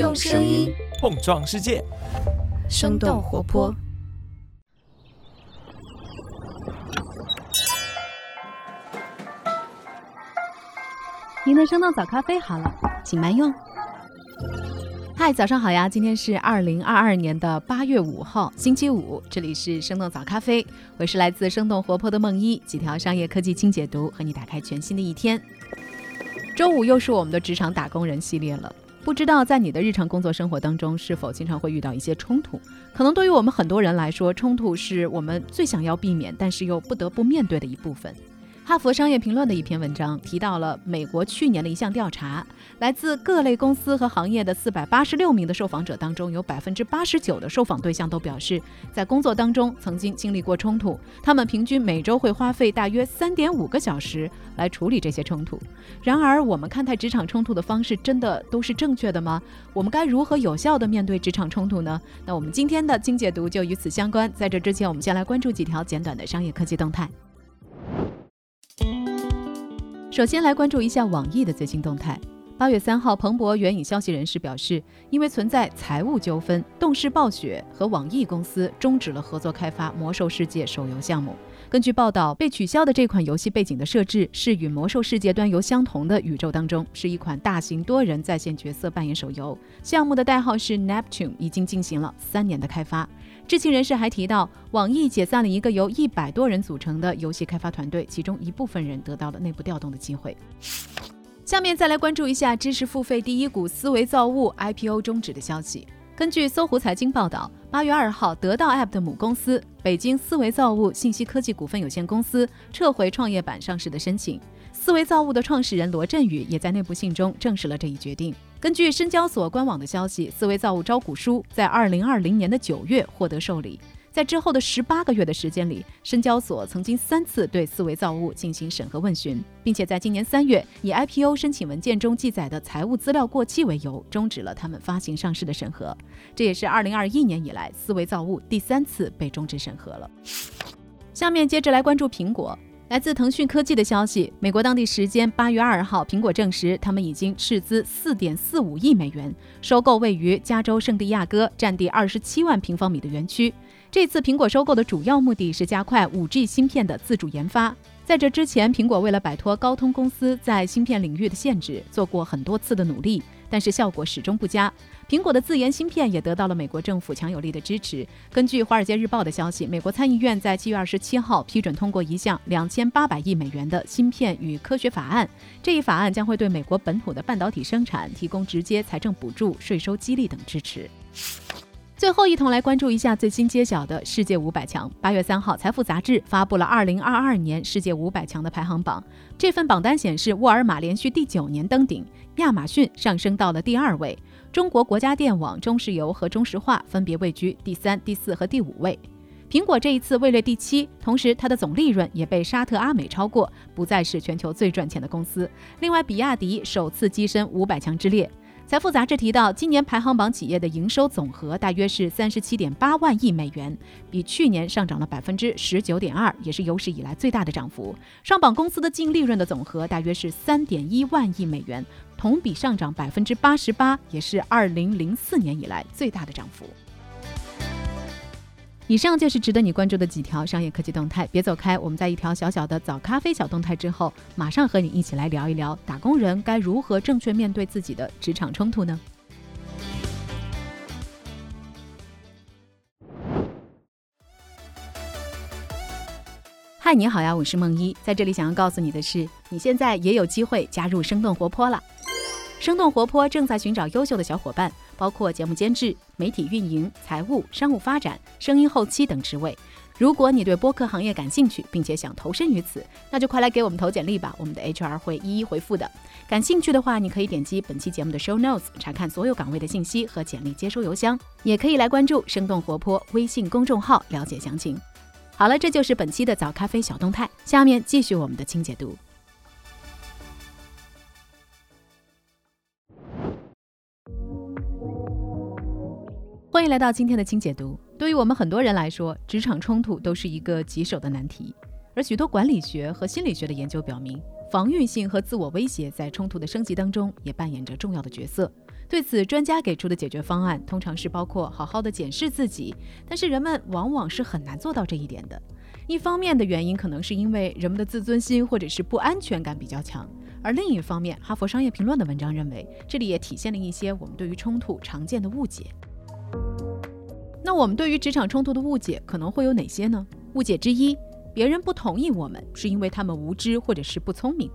用声音碰撞世界，生动活泼。您的生动早咖啡好了，请慢用。嗨，早上好呀！今天是二零二二年的八月五号，星期五，这里是生动早咖啡，我是来自生动活泼的梦一，几条商业科技轻解读，和你打开全新的一天。周五又是我们的职场打工人系列了，不知道在你的日常工作生活当中，是否经常会遇到一些冲突？可能对于我们很多人来说，冲突是我们最想要避免，但是又不得不面对的一部分。哈佛商业评论的一篇文章提到了美国去年的一项调查，来自各类公司和行业的四百八十六名的受访者当中，有百分之八十九的受访对象都表示，在工作当中曾经经历过冲突，他们平均每周会花费大约三点五个小时来处理这些冲突。然而，我们看待职场冲突的方式真的都是正确的吗？我们该如何有效地面对职场冲突呢？那我们今天的精解读就与此相关。在这之前，我们先来关注几条简短的商业科技动态。首先来关注一下网易的最新动态。八月三号，彭博援引消息人士表示，因为存在财务纠纷，动视暴雪和网易公司终止了合作开发《魔兽世界》手游项目。根据报道，被取消的这款游戏背景的设置是与《魔兽世界》端游相同的宇宙当中，是一款大型多人在线角色扮演手游。项目的代号是 Neptune，已经进行了三年的开发。知情人士还提到，网易解散了一个由一百多人组成的游戏开发团队，其中一部分人得到了内部调动的机会。下面再来关注一下知识付费第一股思维造物 IPO 终止的消息。根据搜狐财经报道，八月二号，得到 App 的母公司北京思维造物信息科技股份有限公司撤回创业板上市的申请。思维造物的创始人罗振宇也在内部信中证实了这一决定。根据深交所官网的消息，思维造物招股书在二零二零年的九月获得受理，在之后的十八个月的时间里，深交所曾经三次对思维造物进行审核问询，并且在今年三月以 IPO 申请文件中记载的财务资料过期为由，终止了他们发行上市的审核。这也是二零二一年以来思维造物第三次被终止审核了。下面接着来关注苹果。来自腾讯科技的消息，美国当地时间八月二号，苹果证实他们已经斥资四点四五亿美元收购位于加州圣地亚哥、占地二十七万平方米的园区。这次苹果收购的主要目的是加快五 G 芯片的自主研发。在这之前，苹果为了摆脱高通公司在芯片领域的限制，做过很多次的努力。但是效果始终不佳。苹果的自研芯片也得到了美国政府强有力的支持。根据《华尔街日报》的消息，美国参议院在七月二十七号批准通过一项两千八百亿美元的芯片与科学法案。这一法案将会对美国本土的半导体生产提供直接财政补助、税收激励等支持。最后一同来关注一下最新揭晓的世界五百强。八月三号，财富杂志发布了二零二二年世界五百强的排行榜。这份榜单显示，沃尔玛连续第九年登顶，亚马逊上升到了第二位，中国国家电网、中石油和中石化分别位居第三、第四和第五位。苹果这一次位列第七，同时它的总利润也被沙特阿美超过，不再是全球最赚钱的公司。另外，比亚迪首次跻身五百强之列。财富杂志提到，今年排行榜企业的营收总和大约是三十七点八万亿美元，比去年上涨了百分之十九点二，也是有史以来最大的涨幅。上榜公司的净利润的总和大约是三点一万亿美元，同比上涨百分之八十八，也是二零零四年以来最大的涨幅。以上就是值得你关注的几条商业科技动态，别走开。我们在一条小小的早咖啡小动态之后，马上和你一起来聊一聊打工人该如何正确面对自己的职场冲突呢？嗨，你好呀，我是梦一，在这里想要告诉你的是，你现在也有机会加入生动活泼了。生动活泼正在寻找优秀的小伙伴。包括节目监制、媒体运营、财务、商务发展、声音后期等职位。如果你对播客行业感兴趣，并且想投身于此，那就快来给我们投简历吧，我们的 HR 会一一回复的。感兴趣的话，你可以点击本期节目的 show notes 查看所有岗位的信息和简历接收邮箱，也可以来关注生动活泼微信公众号了解详情。好了，这就是本期的早咖啡小动态，下面继续我们的清解读。欢迎来到今天的清解读。对于我们很多人来说，职场冲突都是一个棘手的难题。而许多管理学和心理学的研究表明，防御性和自我威胁在冲突的升级当中也扮演着重要的角色。对此，专家给出的解决方案通常是包括好好的检视自己，但是人们往往是很难做到这一点的。一方面的原因可能是因为人们的自尊心或者是不安全感比较强，而另一方面，《哈佛商业评论》的文章认为，这里也体现了一些我们对于冲突常见的误解。那我们对于职场冲突的误解可能会有哪些呢？误解之一，别人不同意我们是因为他们无知或者是不聪明。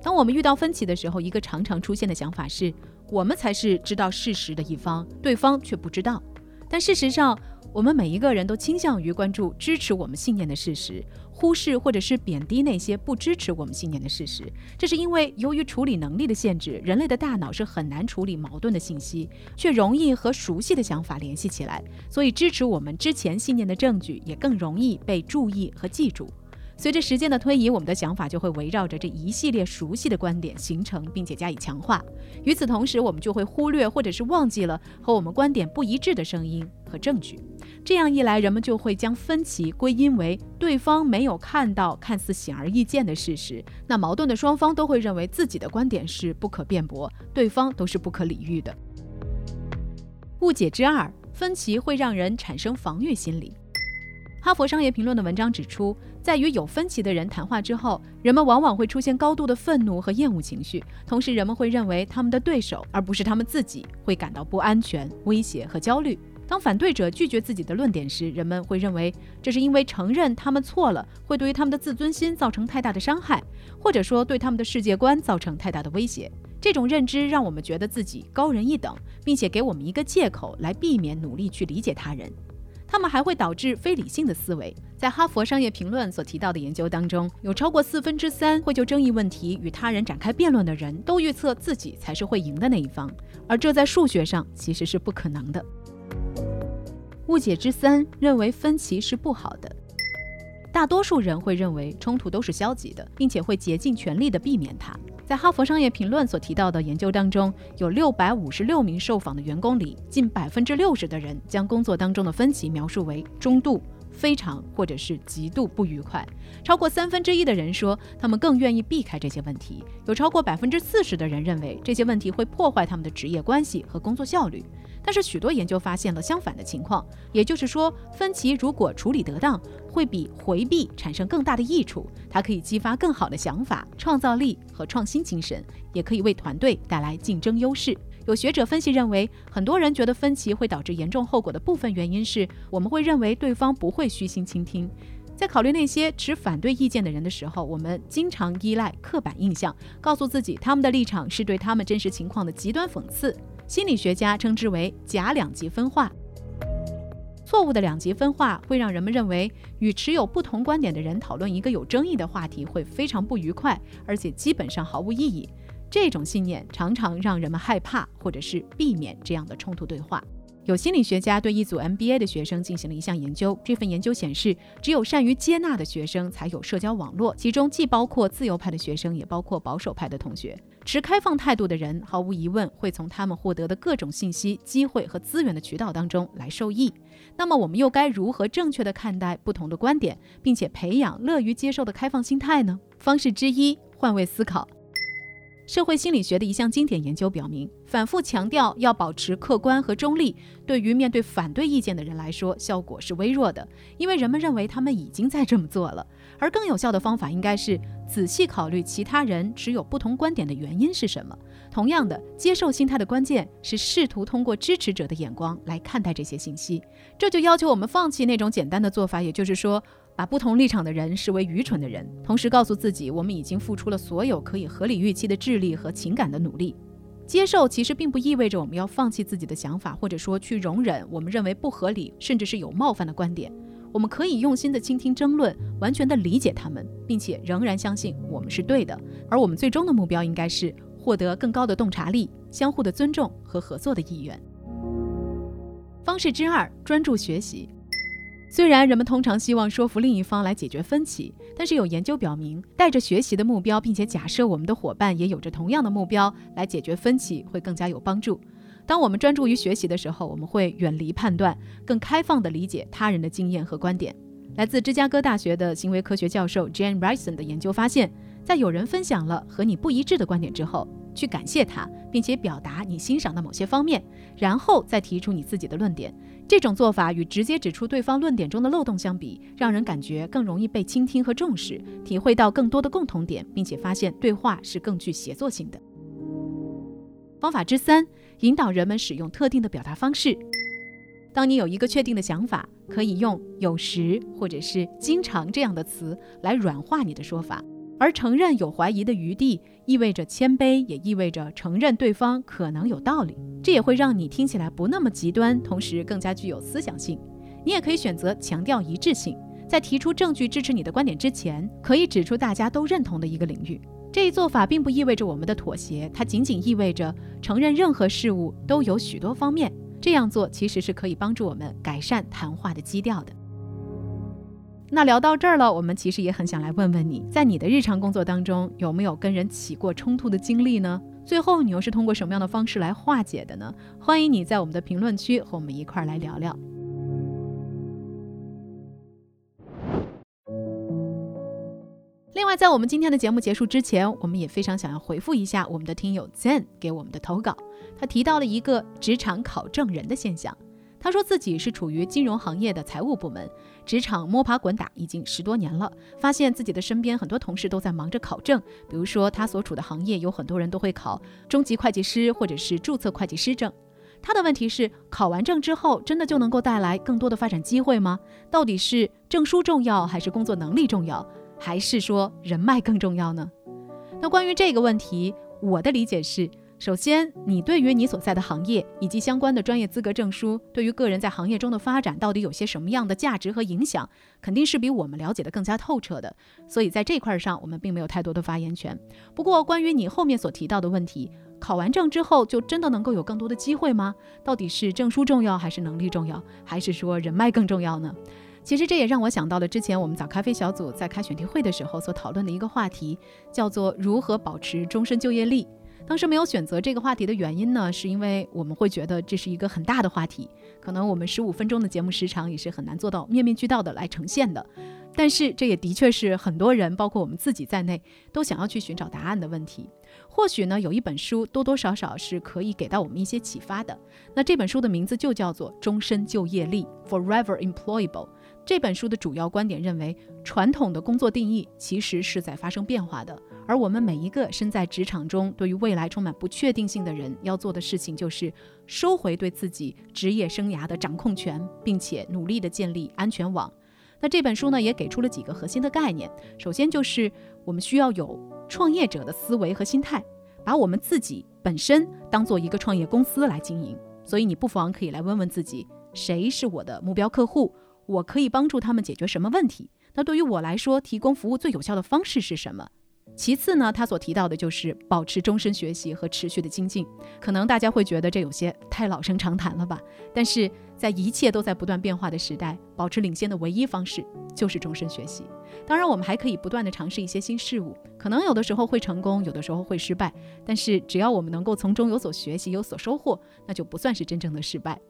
当我们遇到分歧的时候，一个常常出现的想法是。我们才是知道事实的一方，对方却不知道。但事实上，我们每一个人都倾向于关注支持我们信念的事实，忽视或者是贬低那些不支持我们信念的事实。这是因为由于处理能力的限制，人类的大脑是很难处理矛盾的信息，却容易和熟悉的想法联系起来，所以支持我们之前信念的证据也更容易被注意和记住。随着时间的推移，我们的想法就会围绕着这一系列熟悉的观点形成，并且加以强化。与此同时，我们就会忽略或者是忘记了和我们观点不一致的声音和证据。这样一来，人们就会将分歧归因为对方没有看到看似显而易见的事实。那矛盾的双方都会认为自己的观点是不可辩驳，对方都是不可理喻的。误解之二：分歧会让人产生防御心理。哈佛商业评论的文章指出，在与有分歧的人谈话之后，人们往往会出现高度的愤怒和厌恶情绪，同时人们会认为他们的对手而不是他们自己会感到不安全、威胁和焦虑。当反对者拒绝自己的论点时，人们会认为这是因为承认他们错了会对于他们的自尊心造成太大的伤害，或者说对他们的世界观造成太大的威胁。这种认知让我们觉得自己高人一等，并且给我们一个借口来避免努力去理解他人。他们还会导致非理性的思维。在《哈佛商业评论》所提到的研究当中，有超过四分之三会就争议问题与他人展开辩论的人都预测自己才是会赢的那一方，而这在数学上其实是不可能的。误解之三，认为分歧是不好的。大多数人会认为冲突都是消极的，并且会竭尽全力地避免它。在《哈佛商业评论》所提到的研究当中，有六百五十六名受访的员工里，近百分之六十的人将工作当中的分歧描述为中度、非常或者是极度不愉快。超过三分之一的人说，他们更愿意避开这些问题。有超过百分之四十的人认为这些问题会破坏他们的职业关系和工作效率。但是许多研究发现了相反的情况，也就是说，分歧如果处理得当，会比回避产生更大的益处。它可以激发更好的想法、创造力和创新精神，也可以为团队带来竞争优势。有学者分析认为，很多人觉得分歧会导致严重后果的部分原因是，我们会认为对方不会虚心倾听。在考虑那些持反对意见的人的时候，我们经常依赖刻板印象，告诉自己他们的立场是对他们真实情况的极端讽刺。心理学家称之为假两极分化。错误的两极分化会让人们认为，与持有不同观点的人讨论一个有争议的话题会非常不愉快，而且基本上毫无意义。这种信念常常让人们害怕，或者是避免这样的冲突对话。有心理学家对一组 MBA 的学生进行了一项研究。这份研究显示，只有善于接纳的学生才有社交网络，其中既包括自由派的学生，也包括保守派的同学。持开放态度的人，毫无疑问会从他们获得的各种信息、机会和资源的渠道当中来受益。那么，我们又该如何正确的看待不同的观点，并且培养乐于接受的开放心态呢？方式之一，换位思考。社会心理学的一项经典研究表明，反复强调要保持客观和中立，对于面对反对意见的人来说，效果是微弱的，因为人们认为他们已经在这么做了。而更有效的方法应该是仔细考虑其他人持有不同观点的原因是什么。同样的，接受心态的关键是试图通过支持者的眼光来看待这些信息。这就要求我们放弃那种简单的做法，也就是说。把不同立场的人视为愚蠢的人，同时告诉自己，我们已经付出了所有可以合理预期的智力和情感的努力。接受其实并不意味着我们要放弃自己的想法，或者说去容忍我们认为不合理甚至是有冒犯的观点。我们可以用心的倾听争论，完全的理解他们，并且仍然相信我们是对的。而我们最终的目标应该是获得更高的洞察力、相互的尊重和合作的意愿。方式之二：专注学习。虽然人们通常希望说服另一方来解决分歧，但是有研究表明，带着学习的目标，并且假设我们的伙伴也有着同样的目标来解决分歧，会更加有帮助。当我们专注于学习的时候，我们会远离判断，更开放地理解他人的经验和观点。来自芝加哥大学的行为科学教授 Jane Rison 的研究发现，在有人分享了和你不一致的观点之后，去感谢他，并且表达你欣赏的某些方面，然后再提出你自己的论点。这种做法与直接指出对方论点中的漏洞相比，让人感觉更容易被倾听和重视，体会到更多的共同点，并且发现对话是更具协作性的。方法之三，引导人们使用特定的表达方式。当你有一个确定的想法，可以用“有时”或者是“经常”这样的词来软化你的说法。而承认有怀疑的余地，意味着谦卑，也意味着承认对方可能有道理。这也会让你听起来不那么极端，同时更加具有思想性。你也可以选择强调一致性，在提出证据支持你的观点之前，可以指出大家都认同的一个领域。这一做法并不意味着我们的妥协，它仅仅意味着承认任何事物都有许多方面。这样做其实是可以帮助我们改善谈话的基调的。那聊到这儿了，我们其实也很想来问问你，在你的日常工作当中有没有跟人起过冲突的经历呢？最后你又是通过什么样的方式来化解的呢？欢迎你在我们的评论区和我们一块儿来聊聊。另外，在我们今天的节目结束之前，我们也非常想要回复一下我们的听友 Zen 给我们的投稿，他提到了一个职场考证人的现象。他说自己是处于金融行业的财务部门，职场摸爬滚打已经十多年了，发现自己的身边很多同事都在忙着考证，比如说他所处的行业有很多人都会考中级会计师或者是注册会计师证。他的问题是，考完证之后真的就能够带来更多的发展机会吗？到底是证书重要还是工作能力重要，还是说人脉更重要呢？那关于这个问题，我的理解是。首先，你对于你所在的行业以及相关的专业资格证书，对于个人在行业中的发展到底有些什么样的价值和影响，肯定是比我们了解的更加透彻的。所以在这块上，我们并没有太多的发言权。不过，关于你后面所提到的问题，考完证之后就真的能够有更多的机会吗？到底是证书重要还是能力重要，还是说人脉更重要呢？其实这也让我想到了之前我们早咖啡小组在开选题会的时候所讨论的一个话题，叫做如何保持终身就业力。当时没有选择这个话题的原因呢，是因为我们会觉得这是一个很大的话题，可能我们十五分钟的节目时长也是很难做到面面俱到的来呈现的。但是这也的确是很多人，包括我们自己在内，都想要去寻找答案的问题。或许呢，有一本书多多少少是可以给到我们一些启发的。那这本书的名字就叫做《终身就业力》（Forever Employable）。这本书的主要观点认为，传统的工作定义其实是在发生变化的，而我们每一个身在职场中、对于未来充满不确定性的人，要做的事情就是收回对自己职业生涯的掌控权，并且努力的建立安全网。那这本书呢，也给出了几个核心的概念。首先就是我们需要有创业者的思维和心态，把我们自己本身当做一个创业公司来经营。所以你不妨可以来问问自己，谁是我的目标客户？我可以帮助他们解决什么问题？那对于我来说，提供服务最有效的方式是什么？其次呢，他所提到的就是保持终身学习和持续的精进。可能大家会觉得这有些太老生常谈了吧？但是在一切都在不断变化的时代，保持领先的唯一方式就是终身学习。当然，我们还可以不断的尝试一些新事物，可能有的时候会成功，有的时候会失败。但是只要我们能够从中有所学习、有所收获，那就不算是真正的失败。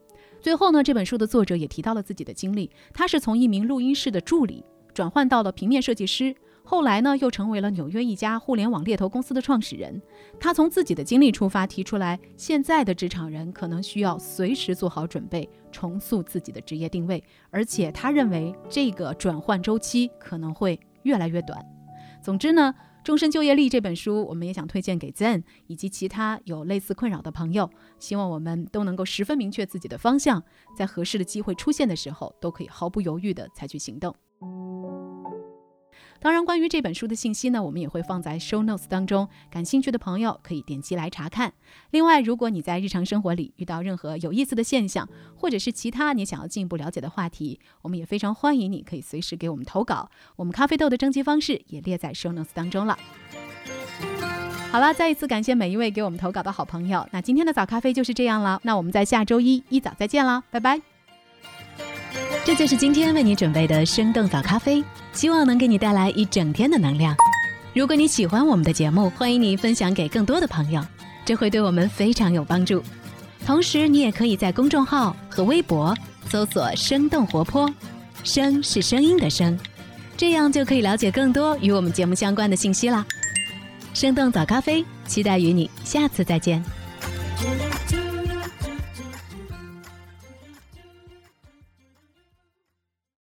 最后呢，这本书的作者也提到了自己的经历。他是从一名录音室的助理转换到了平面设计师，后来呢又成为了纽约一家互联网猎头公司的创始人。他从自己的经历出发，提出来现在的职场人可能需要随时做好准备，重塑自己的职业定位，而且他认为这个转换周期可能会越来越短。总之呢。《终身就业力》这本书，我们也想推荐给 Zen 以及其他有类似困扰的朋友，希望我们都能够十分明确自己的方向，在合适的机会出现的时候，都可以毫不犹豫地采取行动。当然，关于这本书的信息呢，我们也会放在 show notes 当中，感兴趣的朋友可以点击来查看。另外，如果你在日常生活里遇到任何有意思的现象，或者是其他你想要进一步了解的话题，我们也非常欢迎你可以随时给我们投稿。我们咖啡豆的征集方式也列在 show notes 当中了。好了，再一次感谢每一位给我们投稿的好朋友。那今天的早咖啡就是这样了，那我们在下周一一早再见了，拜拜。这就是今天为你准备的生动早咖啡，希望能给你带来一整天的能量。如果你喜欢我们的节目，欢迎你分享给更多的朋友，这会对我们非常有帮助。同时，你也可以在公众号和微博搜索“生动活泼”，声是声音的声，这样就可以了解更多与我们节目相关的信息啦。生动早咖啡，期待与你下次再见。